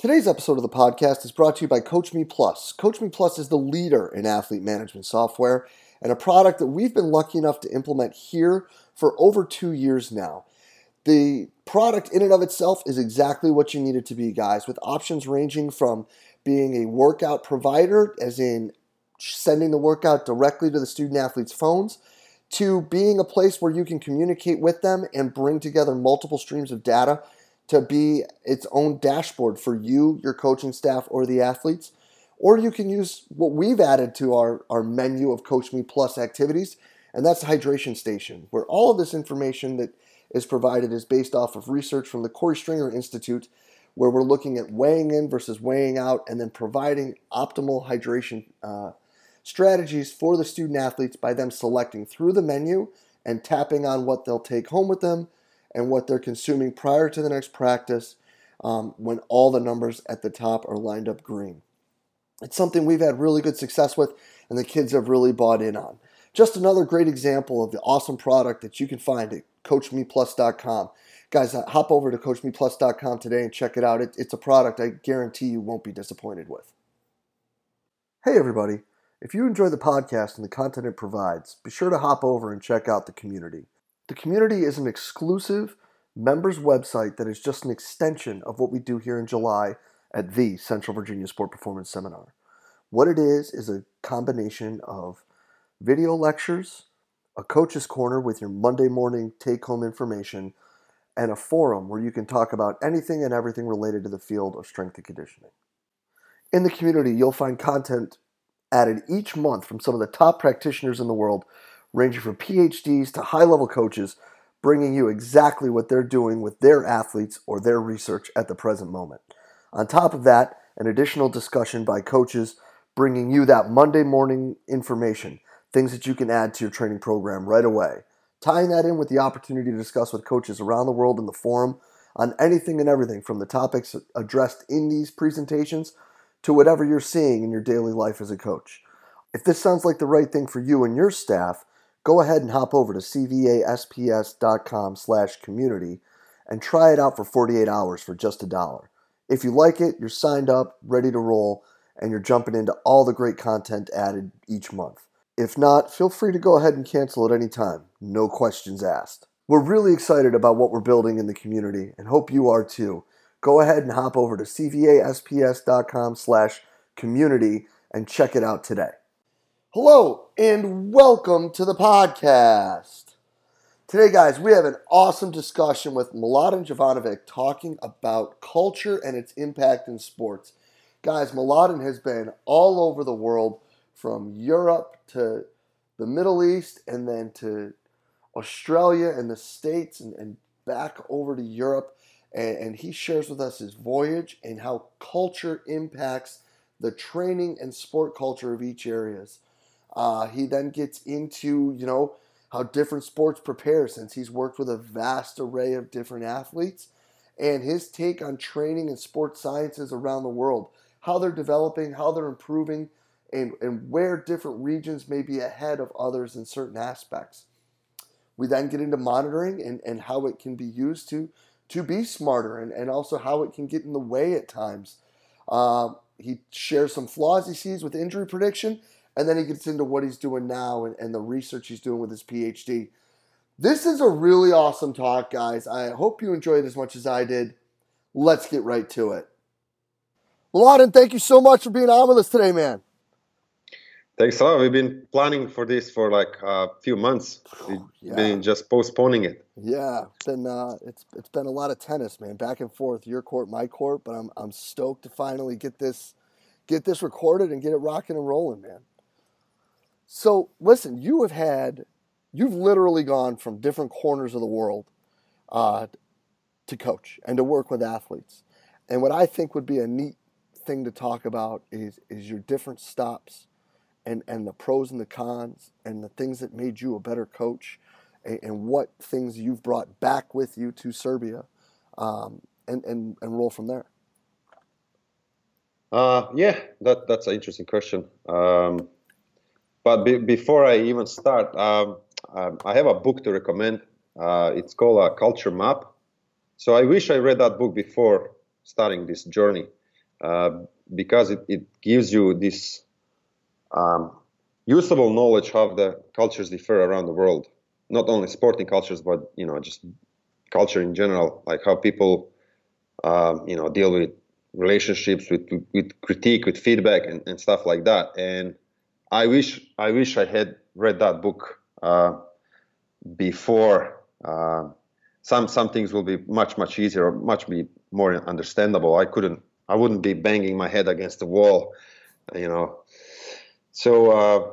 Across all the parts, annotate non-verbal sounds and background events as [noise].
Today's episode of the podcast is brought to you by Coach Me Plus. Coach Me Plus is the leader in athlete management software and a product that we've been lucky enough to implement here for over two years now. The product in and of itself is exactly what you need it to be, guys, with options ranging from being a workout provider, as in sending the workout directly to the student athletes' phones, to being a place where you can communicate with them and bring together multiple streams of data to be its own dashboard for you, your coaching staff, or the athletes. Or you can use what we've added to our, our menu of Coach Me Plus activities, and that's the hydration station, where all of this information that is provided is based off of research from the Korey Stringer Institute, where we're looking at weighing in versus weighing out and then providing optimal hydration uh, strategies for the student athletes by them selecting through the menu and tapping on what they'll take home with them and what they're consuming prior to the next practice um, when all the numbers at the top are lined up green. It's something we've had really good success with and the kids have really bought in on. Just another great example of the awesome product that you can find at CoachMePlus.com. Guys, uh, hop over to CoachMePlus.com today and check it out. It, it's a product I guarantee you won't be disappointed with. Hey, everybody. If you enjoy the podcast and the content it provides, be sure to hop over and check out the community. The community is an exclusive members website that is just an extension of what we do here in July at the Central Virginia Sport Performance Seminar. What it is is a combination of video lectures, a coach's corner with your Monday morning take home information, and a forum where you can talk about anything and everything related to the field of strength and conditioning. In the community, you'll find content added each month from some of the top practitioners in the world, ranging from PhDs to high level coaches, bringing you exactly what they're doing with their athletes or their research at the present moment. On top of that, an additional discussion by coaches bringing you that Monday morning information, things that you can add to your training program right away. Tying that in with the opportunity to discuss with coaches around the world in the forum on anything and everything from the topics addressed in these presentations to whatever you're seeing in your daily life as a coach. If this sounds like the right thing for you and your staff, go ahead and hop over to cvasps.com slash community and try it out for 48 hours for just a dollar. If you like it, you're signed up, ready to roll, and you're jumping into all the great content added each month. If not, feel free to go ahead and cancel at any time. No questions asked. We're really excited about what we're building in the community and hope you are too go ahead and hop over to cvasps.com slash community and check it out today. Hello and welcome to the podcast. Today, guys, we have an awesome discussion with Mladen Jovanovic talking about culture and its impact in sports. Guys, Mladen has been all over the world from Europe to the Middle East and then to Australia and the States and, and back over to Europe and, and he shares with us his voyage and how culture impacts the training and sport culture of each areas. Uh, he then gets into, you know, how different sports prepare since he's worked with a vast array of different athletes and his take on training and sports sciences around the world, how they're developing, how they're improving, and, and where different regions may be ahead of others in certain aspects. We then get into monitoring and, and how it can be used to to be smarter and, and also how it can get in the way at times. Uh, he shares some flaws he sees with injury prediction, and then he gets into what he's doing now and, and the research he's doing with his PhD. This is a really awesome talk, guys. I hope you enjoyed as much as I did. Let's get right to it. Mladen, thank you so much for being on with us today, man. Thanks a lot. We've been planning for this for like a few months. We've yeah. been just postponing it. Yeah, it's been uh, it's it's been a lot of tennis, man, back and forth, your court, my court. But I'm I'm stoked to finally get this get this recorded and get it rocking and rolling, man. So listen, you have had you've literally gone from different corners of the world uh, to coach and to work with athletes. And what I think would be a neat thing to talk about is is your different stops and, and the pros and the cons and the things that made you a better coach and, and what things you've brought back with you to Serbia um, and, and, and roll from there. Uh, yeah, that, that's an interesting question. Um, but be, before I even start, um, um, I have a book to recommend. Uh, it's called a Culture Map. So I wish I read that book before starting this journey. uh, because it, it gives you this um, usable knowledge how the cultures differ around the world. Not only sporting cultures, but you know, just culture in general, like how people, um, you know, deal with relationships, with with critique, with feedback, and, and stuff like that. And I wish I wish I had read that book uh, before. Uh, some some things will be much much easier, much be more understandable. I couldn't, I wouldn't be banging my head against the wall, you know. So uh,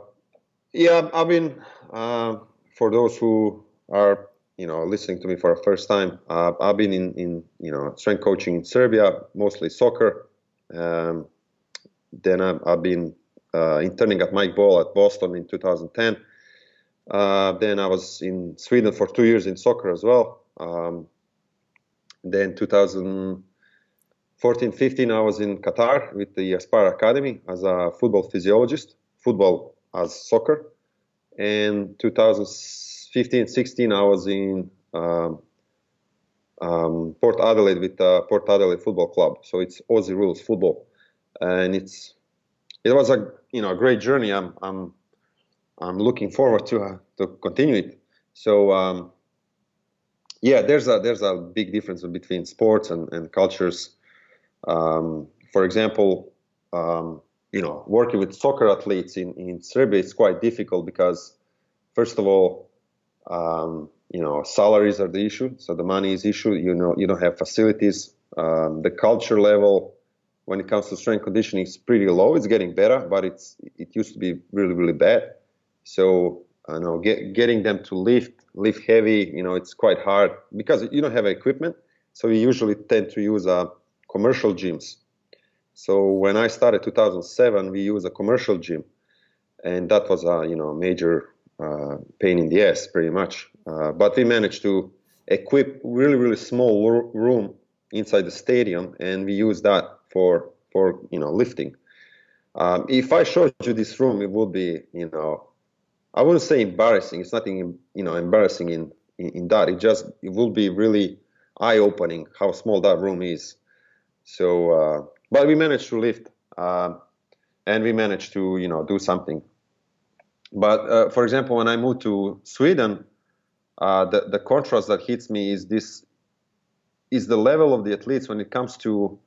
yeah, I mean, uh, for those who are you know listening to me for the first time, uh, I've been in in you know strength coaching in Serbia, mostly soccer. Um, then I've, I've been uh, interning at Mike Boyle at Boston in 2010. Uh, then I was in Sweden for two years in soccer as well. Um, then 2014, 15, I was in Qatar with the Aspire Academy as a football physiologist, football as soccer. And 2015, 16, I was in um, um, Port Adelaide with the Port Adelaide Football Club. So it's Aussie rules football, and it's it was a you know a great journey. I'm I'm I'm looking forward to uh, to continue it. So um, yeah, there's a there's a big difference between sports and, and cultures. Um, for example, um, you know, working with soccer athletes in, in Serbia is quite difficult because, first of all, um, you know, salaries are the issue. So the money is issue. You know, you don't have facilities. Um, the culture level, when it comes to strength conditioning, is pretty low. It's getting better, but it's it used to be really really bad. So I know get, getting them to lift lift heavy, you know, it's quite hard because you don't have equipment. So we usually tend to use uh, commercial gyms. So when I started 2007, we used a commercial gym, and that was a you know major uh, pain in the ass, pretty much. Uh, but we managed to equip really really small room inside the stadium, and we use that for for you know lifting. Um, if I showed you this room, it would be you know I wouldn't say embarrassing. It's nothing, you know, embarrassing in, in, in that. It just it will be really eye opening how small that room is. So, uh, but we managed to lift, uh, and we managed to you know do something. But uh, for example, when I moved to Sweden, uh, the the contrast that hits me is this is the level of the athletes when it comes to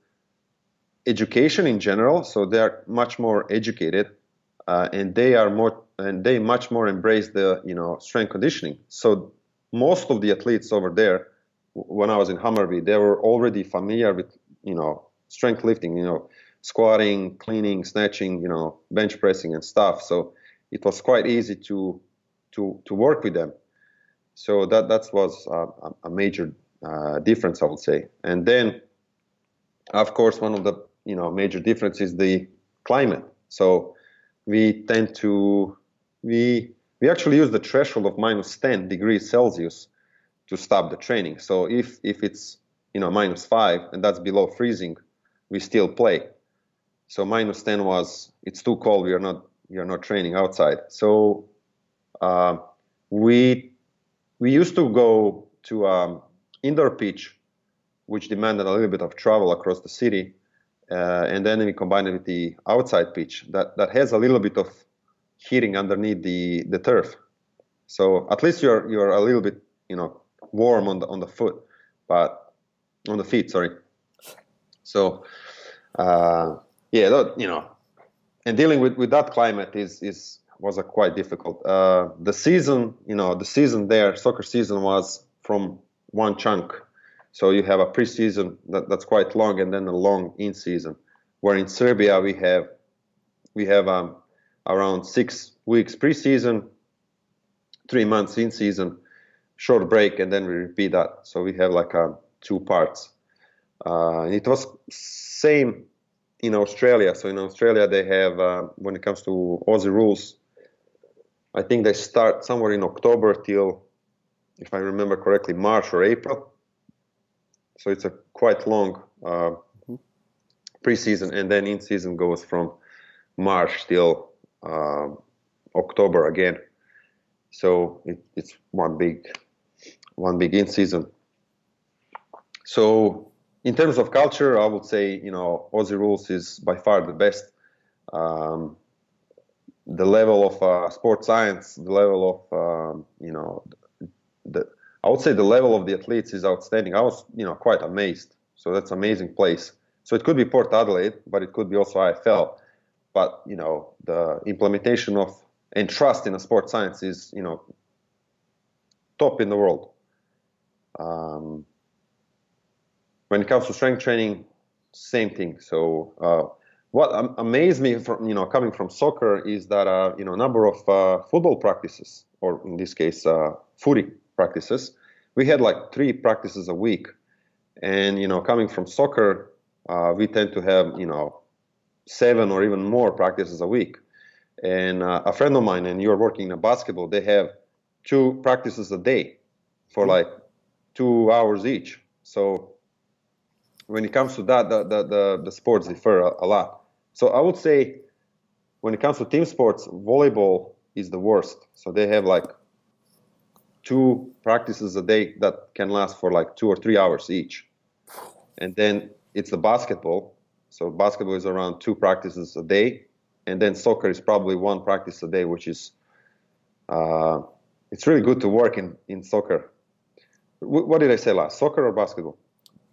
education in general. So they are much more educated, uh, and they are more and they much more embrace the you know strength conditioning. So most of the athletes over there, when I was in Hammarby, they were already familiar with you know strength lifting, you know squatting, cleaning, snatching, you know bench pressing and stuff. So it was quite easy to to to work with them. So that that was a, a major uh, difference, I would say. And then, of course, one of the you know major difference is the climate. So we tend to we we actually use the threshold of minus 10 degrees Celsius to stop the training. So if if it's you know minus five and that's below freezing, we still play. So minus 10 was it's too cold. We are not we are not training outside. So uh, we we used to go to um, indoor pitch, which demanded a little bit of travel across the city, uh, and then we combine it with the outside pitch that that has a little bit of heating underneath the the turf. So at least you're you're a little bit you know warm on the on the foot, but on the feet, sorry. So uh, yeah, that, you know, and dealing with, with that climate is is was a quite difficult. Uh, the season, you know, the season there, soccer season was from one chunk. So you have a preseason that, that's quite long, and then a long in season. Where in Serbia we have we have um, around six weeks preseason, three months in season, short break, and then we repeat that. So we have like um, two parts. Uh, it was same in Australia. So in Australia they have uh, when it comes to Aussie rules, I think they start somewhere in October till, if I remember correctly, March or April. So it's a quite long uh, mm-hmm. preseason, and then in season goes from March till uh, October again. So it, it's one big one big in season. So in terms of culture, I would say you know Aussie rules is by far the best. Um, the level of uh, sports science, the level of um, you know, the I would say the level of the athletes is outstanding. I was you know quite amazed. So that's amazing place. So it could be Port Adelaide, but it could be also AFL. But you know the implementation of and trust in a sports science is you know top in the world. Um, when it comes to strength training, same thing. So uh, what amazed me from you know coming from soccer is that uh, you know number of uh, football practices, or in this case, uh, footy practices. We had like three practices a week, and you know coming from soccer, uh, we tend to have you know seven or even more practices a week. And uh, a friend of mine, and you're working in basketball, they have two practices a day for mm-hmm. like two hours each. So when it comes to that, the, the, the, the sports differ a, a, lot. So I would say when it comes to team sports, volleyball is the worst. So they have like two practices a day that can last for like two or three hours each. And then it's the basketball. So basketball is around two practices a day. And then soccer is probably one practice a day, which is, uh, it's really good to work in, in soccer. W- what did I say last? Soccer or basketball?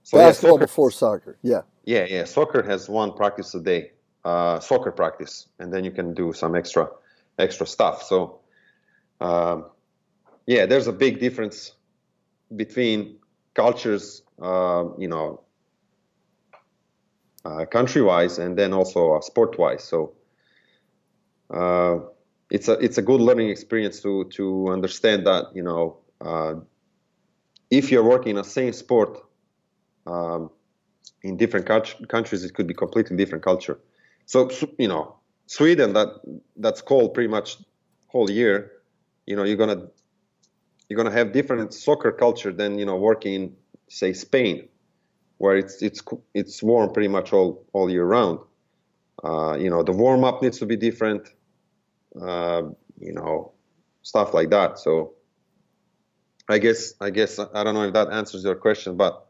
So Basketball yeah, soccer, before soccer, yeah. Yeah, yeah. Soccer has one practice a day, uh, soccer practice, and then you can do some extra, extra stuff. So, um, yeah, there's a big difference between cultures, uh, you know, uh, country-wise, and then also uh, sport-wise. So, uh, it's a it's a good learning experience to to understand that you know uh, if you're working in the same sport um, in different countries, it could be completely different culture. So you know, Sweden that that's cold pretty much whole year. You know, you're gonna you're gonna have different soccer culture than you know working in say Spain, where it's it's it's warm pretty much all all year round. Uh, you know, the warm up needs to be different. Uh, you know, stuff like that. So, I guess I guess I don't know if that answers your question, but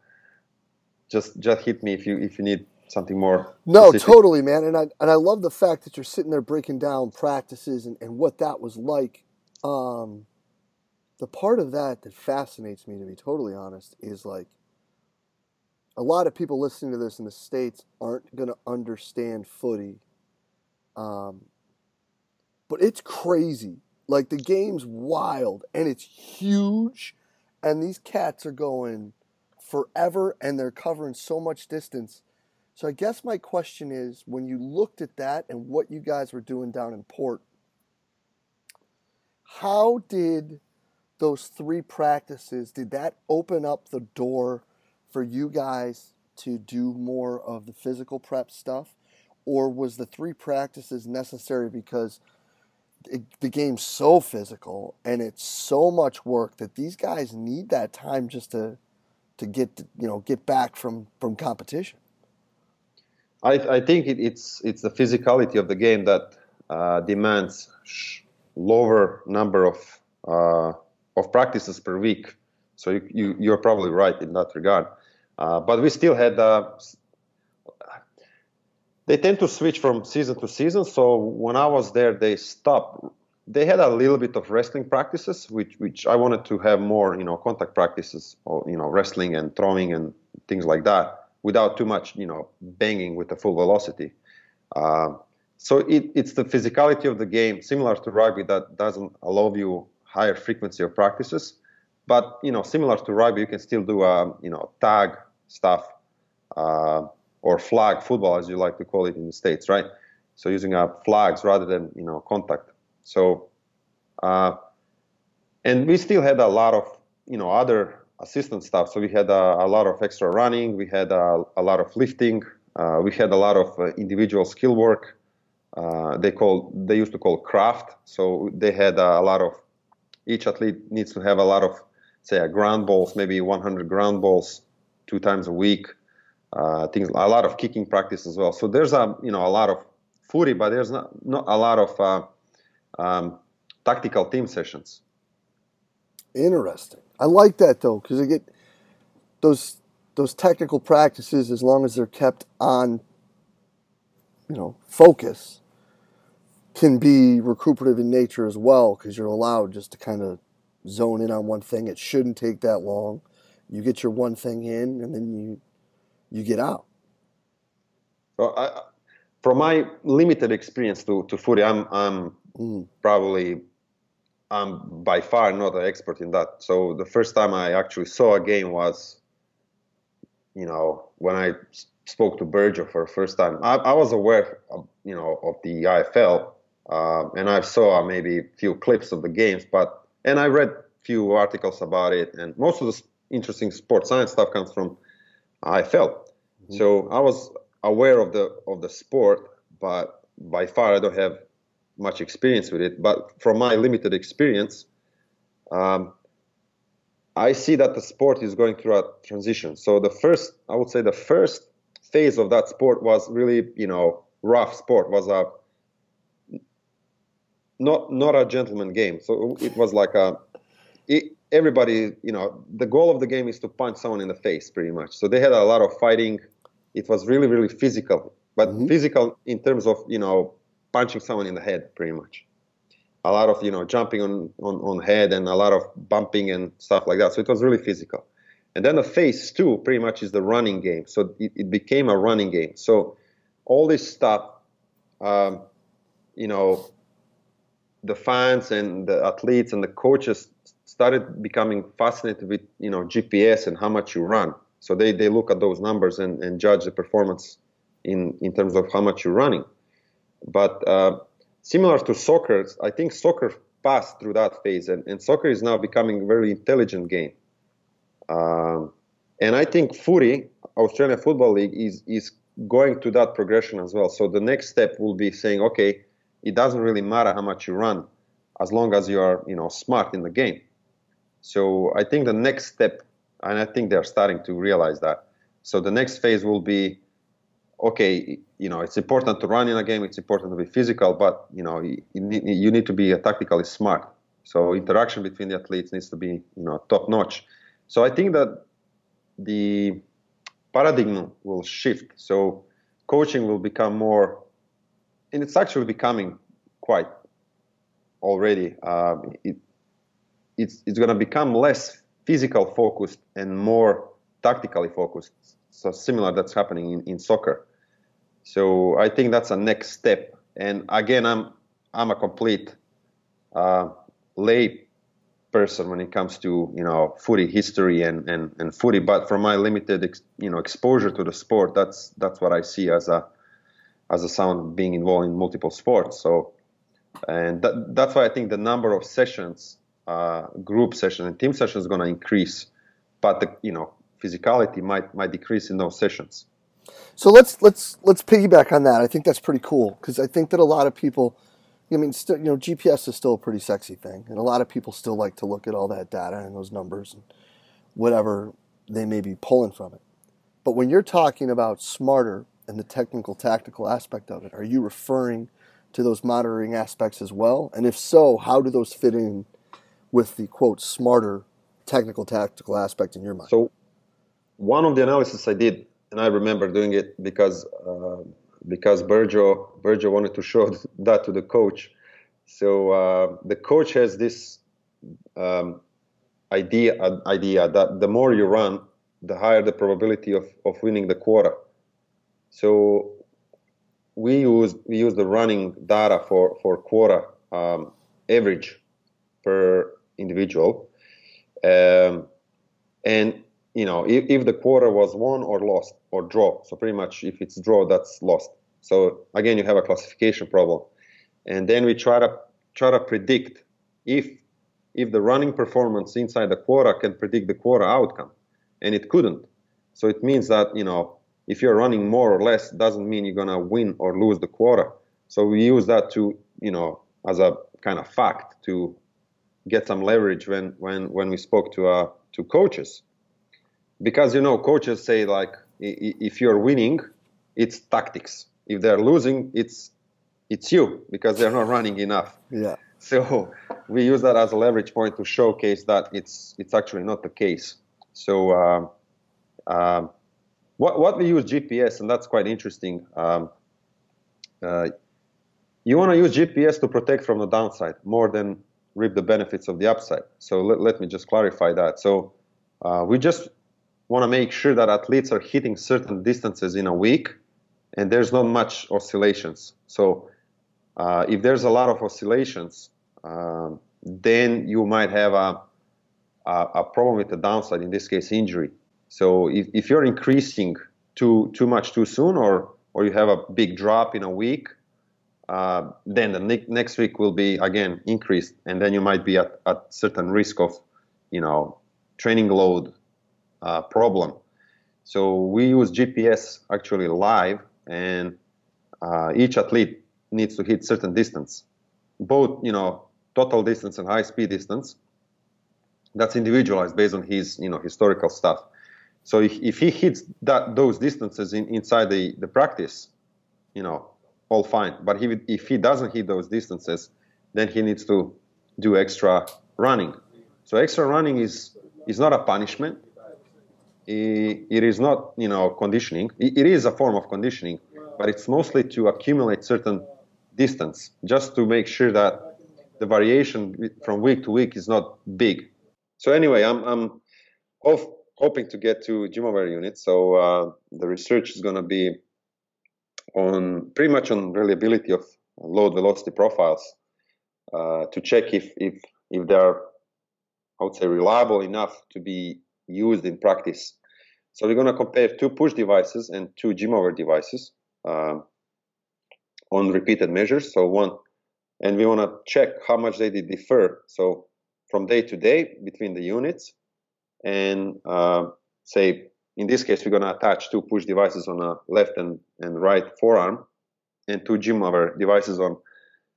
just just hit me if you if you need something more. No, specific. totally, man. And I and I love the fact that you're sitting there breaking down practices and, and what that was like. Um, the part of that that fascinates me, to be totally honest, is like a lot of people listening to this in the states aren't going to understand footy. Um, but it's crazy. Like the game's wild and it's huge, and these cats are going forever and they're covering so much distance. So I guess my question is when you looked at that and what you guys were doing down in Port, how did those three practices did that open up the door for you guys to do more of the physical prep stuff or was the three practices necessary because it, the game's so physical and it's so much work that these guys need that time just to to get you know get back from from competition. I, I think it, it's it's the physicality of the game that uh, demands lower number of uh, of practices per week. So you, you you're probably right in that regard. Uh, but we still had uh, they tend to switch from season to season. So when I was there, they stopped they had a little bit of wrestling practices, which which I wanted to have more, you know, contact practices, or you know, wrestling and throwing and things like that, without too much, you know, banging with the full velocity. Uh, so it, it's the physicality of the game, similar to rugby, that doesn't allow you higher frequency of practices. But you know, similar to rugby, you can still do, um, you know, tag stuff uh, or flag football, as you like to call it in the states, right? So using uh, flags rather than you know contact. So, uh, and we still had a lot of, you know, other assistant stuff. So we had a, a lot of extra running, we had a, a lot of lifting, uh, we had a lot of uh, individual skill work. Uh, they call they used to call craft. So they had a lot of each athlete needs to have a lot of say ground balls, maybe 100 ground balls two times a week. Uh, things a lot of kicking practice as well. So there's a you know a lot of footy, but there's not not a lot of uh, um, tactical team sessions. Interesting. I like that though because I get those those technical practices, as long as they're kept on, you know, focus, can be recuperative in nature as well because you're allowed just to kind of zone in on one thing. It shouldn't take that long. You get your one thing in, and then you you get out. Well, I, from my limited experience to, to footy, I'm I'm mm. probably I'm by far not an expert in that. So the first time I actually saw a game was, you know, when I spoke to Burjo for the first time. I, I was aware, of, you know, of the AFL, uh, and I saw maybe a few clips of the games, but and I read few articles about it, and most of the interesting sports science stuff comes from AFL. Mm-hmm. So I was aware of the of the sport, but by far I don't have much experience with it. But from my limited experience, um, I see that the sport is going through a transition. So the first, I would say, the first phase of that sport was really, you know, rough sport. Was a not not a gentleman game. So it was like a it, everybody, you know, the goal of the game is to punch someone in the face, pretty much. So they had a lot of fighting. It was really, really physical, but mm-hmm. physical in terms of you know punching someone in the head, pretty much. A lot of you know jumping on on on head and a lot of bumping and stuff like that. So it was really physical. And then the phase two pretty much is the running game. So it, it became a running game. So all this stuff, um, you know, the fans and the athletes and the coaches started becoming fascinated with you know GPS and how much you run. So they, they look at those numbers and, and judge the performance in, in terms of how much you're running. But uh, similar to soccer, I think soccer passed through that phase, and, and soccer is now becoming a very intelligent game. Um, and I think footy, Australian Football League, is is going to that progression as well. So the next step will be saying, okay, it doesn't really matter how much you run, as long as you are, you know, smart in the game. So I think the next step, and I think they're starting to realize that. So the next phase will be, okay, you know, it's important to run in a game. It's important to be physical, but you know, you you need to be tactically smart. So interaction between the athletes needs to be, you know, top notch. So I think that the paradigm will shift. So coaching will become more, and it's actually becoming quite already. Uh, it, it's it's going to become less physical focused and more tactically focused. So similar that's happening in, in soccer. So I think that's a next step. And again, I'm I'm a complete uh, lay person when it comes to you know footy history and, and, and footy. But from my limited ex, you know exposure to the sport, that's that's what I see as a as a sound being involved in multiple sports. So and that, that's why I think the number of sessions uh, group sessions and team sessions, is going to increase, but the you know physicality might might decrease in those sessions. So let's let's let's piggyback on that. I think that's pretty cool because I think that a lot of people, I mean, still, you know, GPS is still a pretty sexy thing, and a lot of people still like to look at all that data and those numbers and whatever they may be pulling from it. But when you're talking about smarter and the technical tactical aspect of it, are you referring to those monitoring aspects as well? And if so, how do those fit in with the quote smarter technical tactical aspect in your mind? So one of the analysis I did, and I remember doing it because uh, because Burjo Burjo wanted to show [laughs] that to the coach. So uh, the coach has this um, idea idea that the more you run, the higher the probability of, of winning the quarter. So we use we use the running data for for quarter um, average per individual. Um, and you know, if, if, the quarter was won or lost or draw, so pretty much if it's draw, that's lost. So again, you have a classification problem, and then we try to try to predict if if the running performance inside the quarter can predict the quarter outcome, and it couldn't. So it means that you know if you're running more or less doesn't mean you're gonna win or lose the quarter. So we use that to you know as a kind of fact to get some leverage when when when we spoke to uh, to coaches, because you know coaches say like if you're winning, it's tactics. If they're losing, it's it's you because they're not running enough. Yeah. So [laughs] we use that as a leverage point to showcase that it's it's actually not the case. So uh, um, what what we use GPS, and that's quite interesting. Um, uh, you want to use GPS to protect from the downside more than reap the benefits of the upside. So let, let me just clarify that. So uh, we just want to make sure that athletes are hitting certain distances in a week and there's not much oscillations. So uh, if there's a lot of oscillations, um, then you might have a, a, a, problem with the downside, in this case, injury. So if, if you're increasing too, too much too soon or, or you have a big drop in a week, uh, then the ne- next week will be again increased, and then you might be at, at certain risk of, you know, training load uh, problem. So we use GPS actually live, and uh, each athlete needs to hit certain distance, both you know total distance and high speed distance. That's individualized based on his you know historical stuff. So if, if he hits that those distances in, inside the, the practice, you know, all fine. But if, if he doesn't hit those distances, then he needs to do extra running. So extra running is is not a punishment it is not you know conditioning it is a form of conditioning but it's mostly to accumulate certain distance just to make sure that the variation from week to week is not big so anyway i'm, I'm hoping to get to GymAware units so uh, the research is going to be on pretty much on reliability of load velocity profiles uh, to check if if if they are i would say reliable enough to be used in practice. So we're going to compare two push devices and two GymAware devices um, on repeated measures. So one, and we want to check how much they differ. So from day to day between the units, and uh, say in this case we're going to attach two push devices on a left and, and right forearm, and two GymAware devices on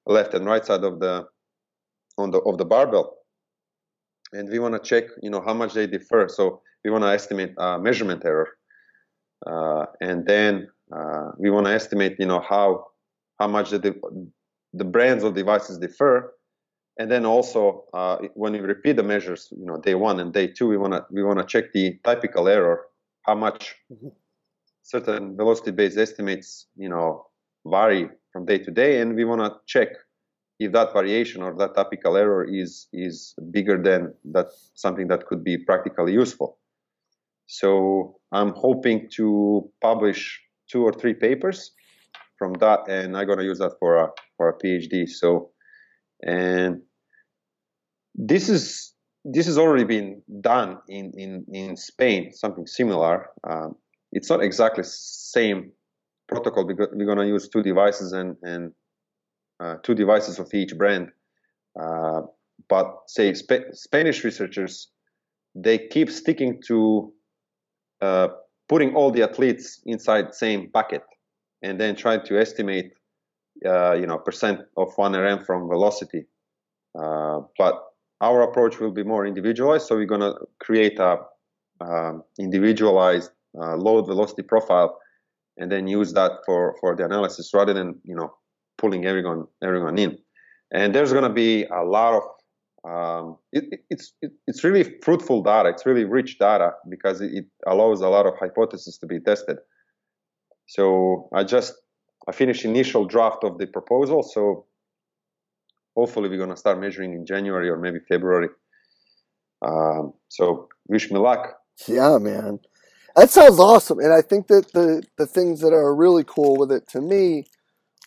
left and right side of the on the of the barbell. And we want to check, you know, how much they differ. So we want to estimate uh, measurement error, uh, and then uh, we want to estimate, you know, how how much the the brands of devices differ, and then also uh, when we repeat the measures, you know, day one and day two, we want to we want to check the typical error, how much mm-hmm. certain velocity-based estimates, you know, vary from day to day, and we want to check if that variation or that typical error is is bigger than that something that could be practically useful. So I'm hoping to publish two or three papers from that, and I'm gonna use that for a for a PhD. So, and this is this has already been done in in in Spain, something similar. Um, it's not exactly same protocol because we're gonna use two devices and and uh, two devices of each brand. Uh, but say Sp- Spanish researchers, they keep sticking to uh, putting all the athletes inside same bucket, and then try to estimate, you know, percent of one RM from velocity. but our approach will be more individualized. So we're going to create a um, individualized uh, load velocity profile, and then use that for for the analysis rather than you know pulling everyone everyone in. And there's going to be a lot of um, it, it's it, it's really fruitful data. It's really rich data because it, allows a lot of hypotheses to be tested. So I just I finished initial draft of the proposal. So hopefully we're going to start measuring in January or maybe February. Um, so wish me luck. Yeah, man, that sounds awesome. And I think that the the things that are really cool with it to me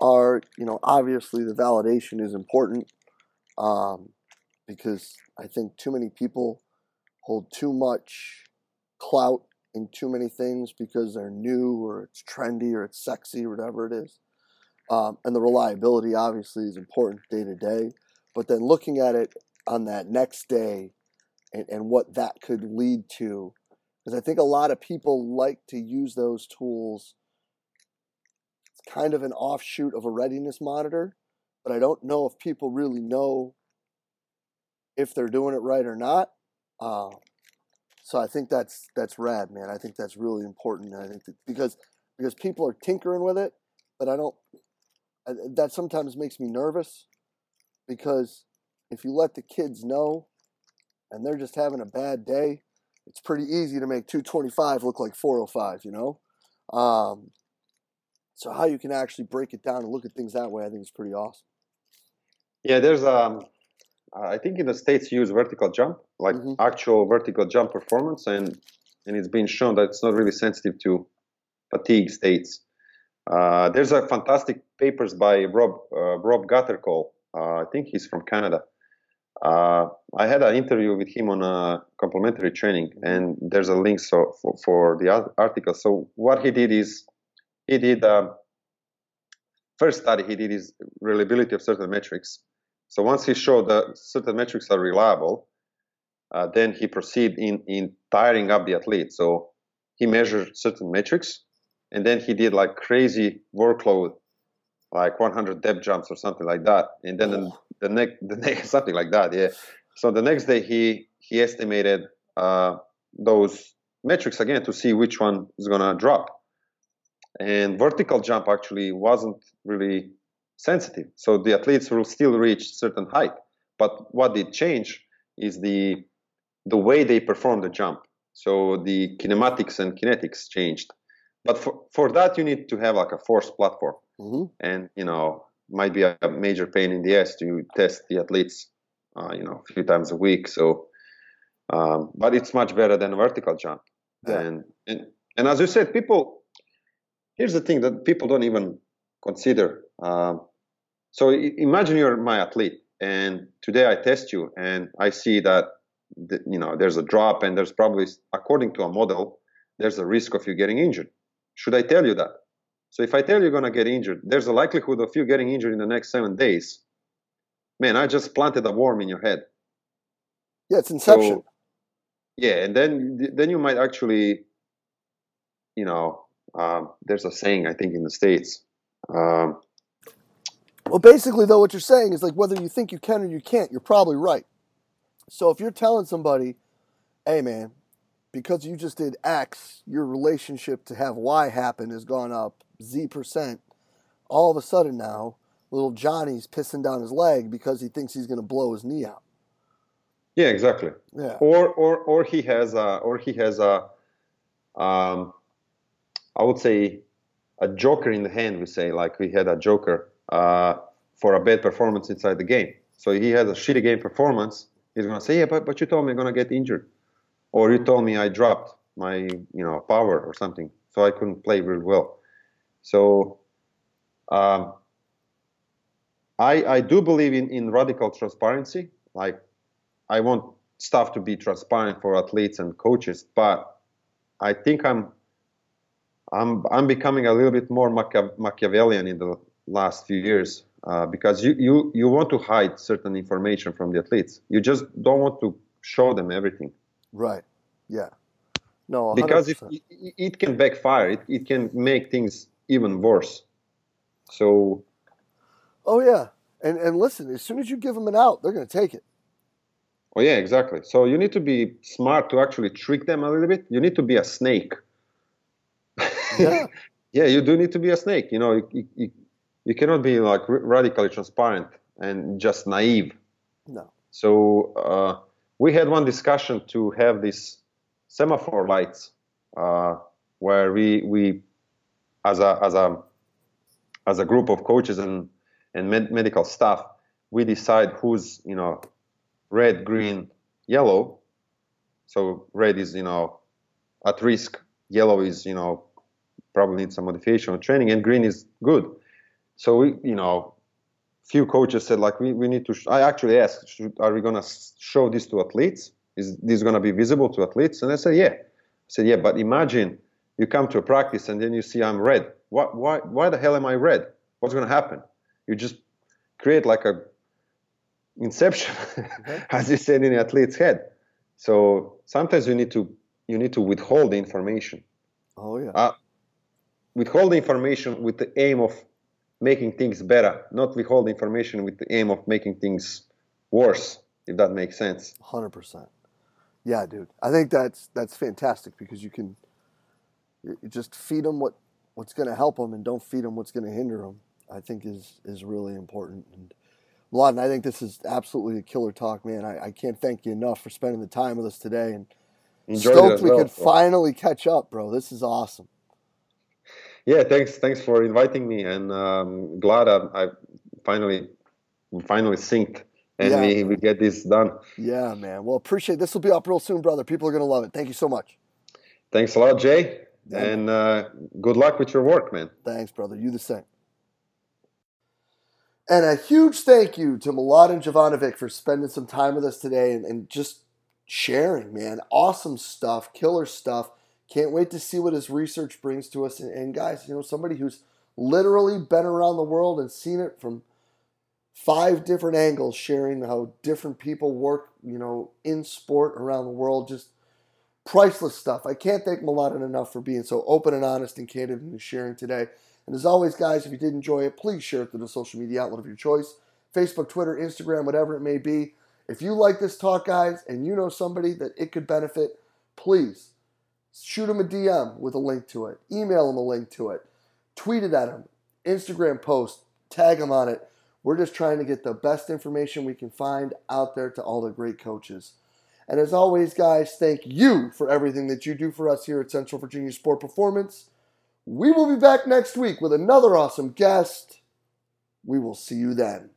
are, you know, obviously the validation is important um, because I think too many people hold too much clout in too many things because they're new or it's trendy or it's sexy or whatever it is. Um, and the reliability obviously is important day to day. But then looking at it on that next day and, and what that could lead to, because I think a lot of people like to use those tools It's kind of an offshoot of a readiness monitor, but I don't know if people really know if they're doing it right or not. Uh, so I think that's that's rad, man. I think that's really important. I think that because because people are tinkering with it, but I don't. That sometimes makes me nervous because if you let the kids know and they're just having a bad day, it's pretty easy to make 225 look like 405, you know? Um, so how you can actually break it down and look at things that way, I think is pretty awesome. Yeah, there's um, I think in the states you use vertical jump, like mm-hmm. actual vertical jump performance, and and it's been shown that it's not really sensitive to fatigue states. Uh, there's a fantastic papers by Rob uh, Rob Gathercole. Uh, I think he's from Canada. Uh, I had an interview with him on a complementary training, and there's a link so for, for the article. So what he did is he did um, first study he did is reliability of certain metrics. So once he showed that certain metrics are reliable, uh, then he proceed in in tiring up the athlete. So he measured certain metrics and then he did like crazy workload like 100 depth jumps or something like that. And then oh. the, the next [laughs] the next something like that yeah. So the next day he he estimated uh, those metrics again to see which one is going to drop. And vertical jump actually wasn't really sensitive. So the athletes will still reach certain height. But what did change is the the way they perform the jump. So the kinematics and kinetics changed but for, for that you need to have like a forced platform mm-hmm. and you know might be a major pain in the ass to test the athletes uh, you know a few times a week so um, but it's much better than a vertical jump yeah. and, and and as you said people here's the thing that people don't even consider um, so imagine you're my athlete and today i test you and i see that the, you know there's a drop and there's probably according to a model there's a risk of you getting injured should I tell you that? So if I tell you you're going to get injured, there's a likelihood of you getting injured in the next seven days. Man, I just planted a worm in your head. Yeah, it's inception. So, yeah, and then then you might actually, you know, um, there's a saying I think in the states. Um, well, basically, though, what you're saying is like whether you think you can or you can't, you're probably right. So if you're telling somebody, "Hey, man, because you just did X, your relationship to have Y happen has gone up Z percent. All of a sudden now, little Johnny's pissing down his leg because he thinks he's going to blow his knee out. Yeah, exactly. Yeah. Or or or he has a or he has a um, I would say a joker in the hand. We say like we had a joker uh, for a bad performance inside the game. So he has a shitty game performance. He's gonna say, yeah, but but you told me I'm gonna get injured or you told me I dropped my you know power or something, so I couldn't play real well. So um, I I do believe in in radical transparency. Like I want stuff to be transparent for athletes and coaches, but I think I'm I'm I'm becoming a little bit more Machiavellian in the last few years uh, because you, you you want to hide certain information from the athletes. You just don't want to show them everything. Right. Yeah. No. 100%. Because it, it can backfire. It it can make things even worse. So. Oh yeah, and and listen. As soon as you give them an out, they're going to take it. Oh yeah, exactly. So you need to be smart to actually trick them a little bit. You need to be a snake. Yeah. [laughs] yeah, you do need to be a snake. You know, you, you, you cannot be like radically transparent and just naive. No. So uh, we had one discussion to have these semaphore lights uh, where we we as a as a as a group of coaches and and med- medical staff we decide who's you know red green yellow. So red is you know at risk. Yellow is you know probably needs some modification or training and green is good. So we you know few coaches said like we, we need to sh- i actually asked should, are we going to show this to athletes? Is this going to be visible to athletes? And i said yeah. I said yeah but imagine you come to a practice and then you see i'm red. What, why, why the hell am i red? What's going to happen? You just create like a inception okay. [laughs] as you said in the athlete's head. So sometimes you need to you need to withhold the information. Oh yeah. Uh, withhold the information with the aim of making things better, not withhold information with the aim of making things worse, if that makes sense. 100%. Yeah, dude. I think that's that's fantastic because you can you just feed them what what's going to help them and don't feed them what's going to hinder them. I think is is really important. And Mladen, I think this is absolutely a killer talk, man. I, I can't thank you enough for spending the time with us today and enjoyed Stoked we well. could finally catch up, bro. This is awesome. Yeah, thanks, thanks for inviting me, and um, glad I, I finally, finally synced, and Yeah. we, we get this done. Yeah, man. Well, appreciate this. Will be up real soon, brother. People are gonna love it. Thank you so much. Thanks a lot, Jay, Yeah. and uh, good luck with your work, man. Thanks, brother. You the same. And a huge thank you to Mladen Jovanovic for spending some time with us today and, and just sharing, man. Awesome stuff, killer stuff. Can't wait to see what his research brings to us. And, and guys, you know, somebody who's literally been around the world and seen it from five different angles, sharing how different people work, you know, in sport around the world. Just priceless stuff. I can't thank Mladen enough for being so open and honest and candid in sharing today. And as always, guys, if you did enjoy it, please share it through the social media outlet of your choice Facebook, Twitter, Instagram, whatever it may be. If you like this talk, guys, and you know somebody that it could benefit, please shoot them a DM with a link to it, email them a link to it, tweet it at them, Instagram post, tag them on it. We're just trying to get the best information we can find out there to all the great coaches. And as always, guys, thank you for everything that you do for us here at Central Virginia Sport Performance. We will be back next week with another awesome guest. We will see you then.